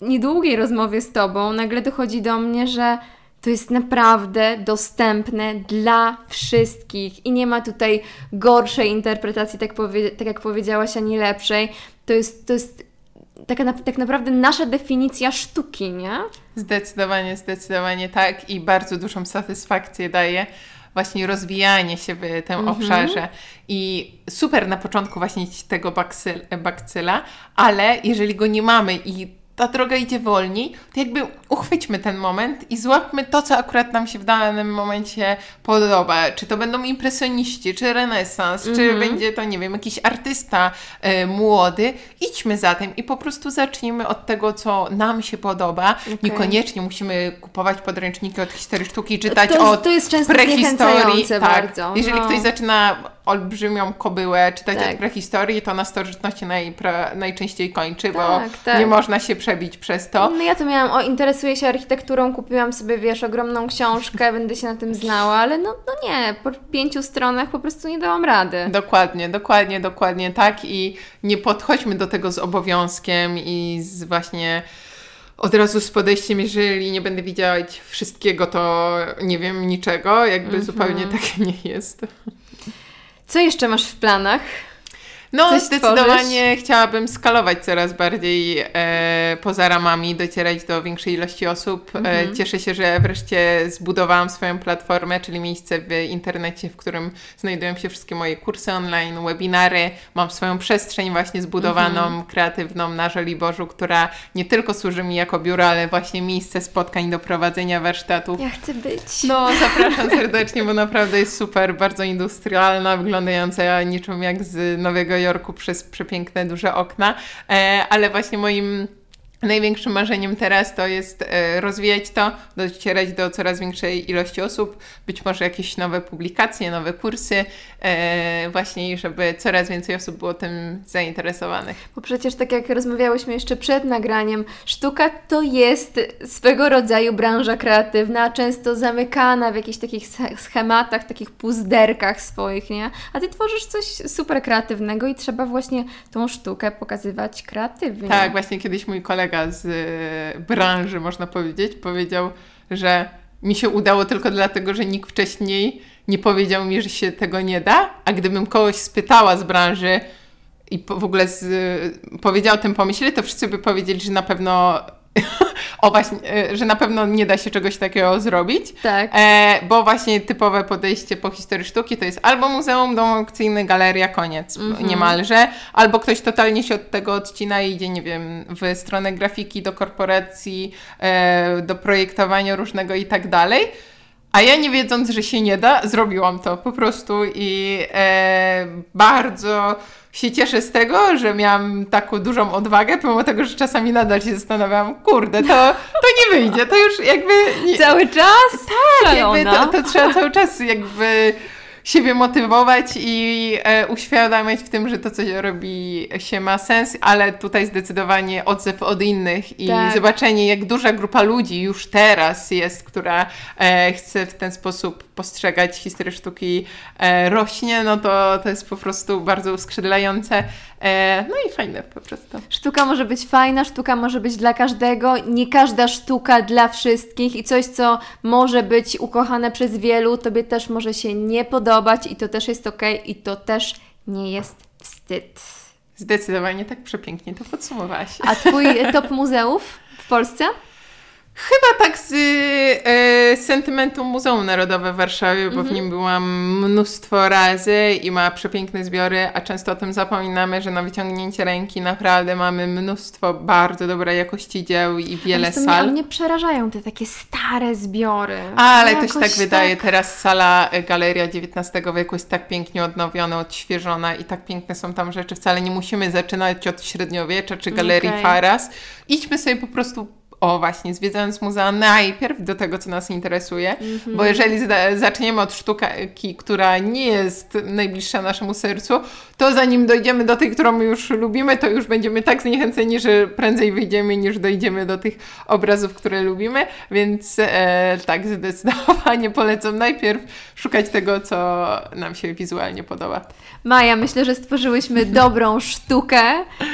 niedługiej rozmowie z Tobą nagle dochodzi do mnie, że to jest naprawdę dostępne dla wszystkich i nie ma tutaj gorszej interpretacji, tak, powie, tak jak powiedziałaś, ani lepszej. To jest, to jest taka, tak naprawdę nasza definicja sztuki, nie? Zdecydowanie, zdecydowanie tak i bardzo dużą satysfakcję daje właśnie rozwijanie się w tym Mhm. obszarze. I super na początku właśnie tego bakcyl, bakcyla, ale jeżeli go nie mamy i ta droga idzie wolniej, to jakby uchwyćmy ten moment i złapmy to, co akurat nam się w danym momencie podoba. Czy to będą impresjoniści, czy renesans, czy Mhm. będzie to, nie wiem, jakiś artysta e, młody. Idźmy za tym i po prostu zacznijmy od tego, co nam się podoba. Niekoniecznie musimy kupować podręczniki od historii sztuki, czytać To od to jest często prehistorii. Tak. bardzo, Jeżeli no. ktoś zaczyna olbrzymią kobyłę czytać Tak. od prehistorii, to na starożytności najpra- najczęściej kończy, bo Tak, tak. nie można się przebić przez to. No ja to miałam, o interesuję się architekturą, kupiłam sobie, wiesz, ogromną książkę, będę się na tym znała, ale no, no nie, po pięciu stronach po prostu nie dałam rady. Dokładnie, dokładnie, dokładnie tak i nie podchodźmy do tego z obowiązkiem i z właśnie od razu z podejściem, jeżeli nie będę widzieć wszystkiego, to nie wiem niczego, jakby Mhm. zupełnie tak nie jest. Co jeszcze masz w planach? No, Coś zdecydowanie chciałabym skalować coraz bardziej e, poza ramami, docierać do większej ilości osób. Mhm. E, cieszę się, że wreszcie zbudowałam swoją platformę, czyli miejsce w internecie, w którym znajdują się wszystkie moje kursy online, webinary. Mam swoją przestrzeń właśnie zbudowaną, Mhm. kreatywną na Żoliborzu, która nie tylko służy mi jako biuro, ale właśnie miejsce spotkań do prowadzenia warsztatów. Ja chcę być. No, zapraszam serdecznie, bo naprawdę jest super, bardzo industrialna, wyglądająca niczym jak z Nowego Jorku przez przepiękne, duże okna. E, ale właśnie moim największym marzeniem teraz to jest e, rozwijać to, docierać do coraz większej ilości osób, być może jakieś nowe publikacje, nowe kursy, e, właśnie, żeby coraz więcej osób było tym zainteresowanych. Bo przecież tak jak rozmawiałyśmy jeszcze przed nagraniem, sztuka to jest swego rodzaju branża kreatywna, często zamykana w jakichś takich sch- schematach, takich puzderkach swoich, nie? A Ty tworzysz coś super kreatywnego i trzeba właśnie tą sztukę pokazywać kreatywnie. Tak, właśnie kiedyś mój kolega z e, branży, można powiedzieć, powiedział, że mi się udało tylko dlatego, że nikt wcześniej nie powiedział mi, że się tego nie da, a gdybym kogoś spytała z branży i w ogóle z, powiedział o tym pomyśle, to wszyscy by powiedzieli, że na pewno o właśnie, e, że na pewno nie da się czegoś takiego zrobić. Tak. E, bo właśnie typowe podejście po historii sztuki to jest albo muzeum, dom aukcyjny, galeria, koniec Mhm. niemalże, albo ktoś totalnie się od tego odcina i idzie, nie wiem, w stronę grafiki, do korporacji, e, do projektowania różnego i tak dalej. A ja nie wiedząc, że się nie da, zrobiłam to po prostu i e, bardzo się cieszę z tego, że miałam taką dużą odwagę, pomimo tego, że czasami nadal się zastanawiałam, kurde, to, to nie wyjdzie, to już jakby... Nie, Cały czas? Tak, jakby to, to trzeba cały czas jakby siebie motywować i e, uświadamiać w tym, że to, co się robi, się ma sens, ale tutaj zdecydowanie odzew od innych i Tak. zobaczenie, jak duża grupa ludzi już teraz jest, która e, chce w ten sposób postrzegać historię sztuki, e, rośnie, no to, to jest po prostu bardzo uskrzydlające. E, no i fajne po prostu. Sztuka może być fajna, sztuka może być dla każdego, nie każda sztuka dla wszystkich i coś, co może być ukochane przez wielu, tobie też może się nie podobać i to też jest ok i to też nie jest wstyd. Zdecydowanie tak przepięknie to podsumowałaś. A twój top muzeów w Polsce? Chyba tak z e, sentymentu Muzeum Narodowe w Warszawie, bo w nim byłam mnóstwo razy i ma przepiękne zbiory, a często o tym zapominamy, że na wyciągnięcie ręki naprawdę mamy mnóstwo bardzo dobrej jakości dzieł i wiele Ale sal. Mnie, mnie przerażają te takie stare zbiory. Ale to się Jakoś tak wydaje. Teraz sala e, Galeria XIX wieku jest tak pięknie odnowiona, odświeżona i tak piękne są tam rzeczy. Wcale nie musimy zaczynać od średniowiecza czy Galerii Okej. Faras. Idźmy sobie po prostu, o właśnie, zwiedzając muzea najpierw do tego, co nas interesuje, Mhm. bo jeżeli zda- zaczniemy od sztuki, która nie jest najbliższa naszemu sercu, to zanim dojdziemy do tej, którą już lubimy, to już będziemy tak zniechęceni, że prędzej wyjdziemy niż dojdziemy do tych obrazów, które lubimy, więc e, tak, zdecydowanie polecam najpierw szukać tego, co nam się wizualnie podoba. Maja, myślę, że stworzyłyśmy dobrą sztukę.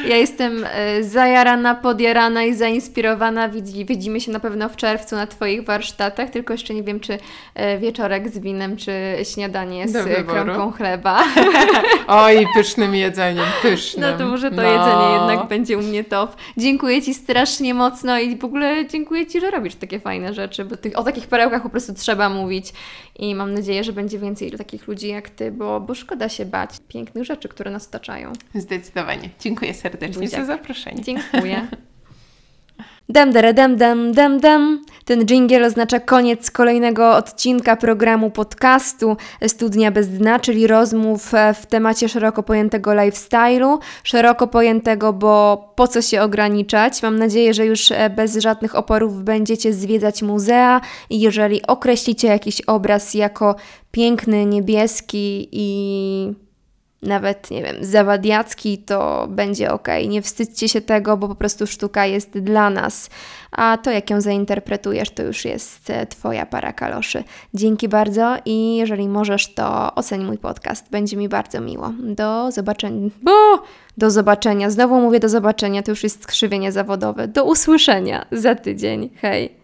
Ja jestem e, zajarana, podjarana i zainspirowana. Widzi, widzimy się na pewno w czerwcu na Twoich warsztatach, tylko jeszcze nie wiem, czy e, wieczorek z winem, czy śniadanie z kromką chleba. Oj, pysznym jedzeniem, pysznym. No to może to No. jedzenie jednak będzie u mnie top. Dziękuję Ci strasznie mocno i w ogóle dziękuję Ci, że robisz takie fajne rzeczy, bo tych, o takich perełkach po prostu trzeba mówić i mam nadzieję, że będzie więcej takich ludzi jak Ty, bo, bo szkoda się bać pięknych rzeczy, które nas otaczają. Zdecydowanie. Dziękuję serdecznie Buziak. za zaproszenie. Dziękuję. Dem, dere, dem, dem, dem, dem. Ten dżingiel oznacza koniec kolejnego odcinka programu podcastu Studnia bez dna, czyli rozmów e, w temacie szeroko pojętego lifestyle'u. Szeroko pojętego, bo po co się ograniczać? Mam nadzieję, że już e, bez żadnych oporów będziecie zwiedzać muzea i jeżeli określicie jakiś obraz jako piękny, niebieski i nawet, nie wiem, zawadiacki, to będzie ok. Nie wstydźcie się tego, bo po prostu sztuka jest dla nas. A to, jak ją zainterpretujesz, to już jest e, Twoja para kaloszy. Dzięki bardzo i jeżeli możesz, to oceń mój podcast. Będzie mi bardzo miło. Do zobaczenia. Bo! Do zobaczenia. Znowu mówię do zobaczenia, to już jest skrzywienie zawodowe. Do usłyszenia za tydzień. Hej!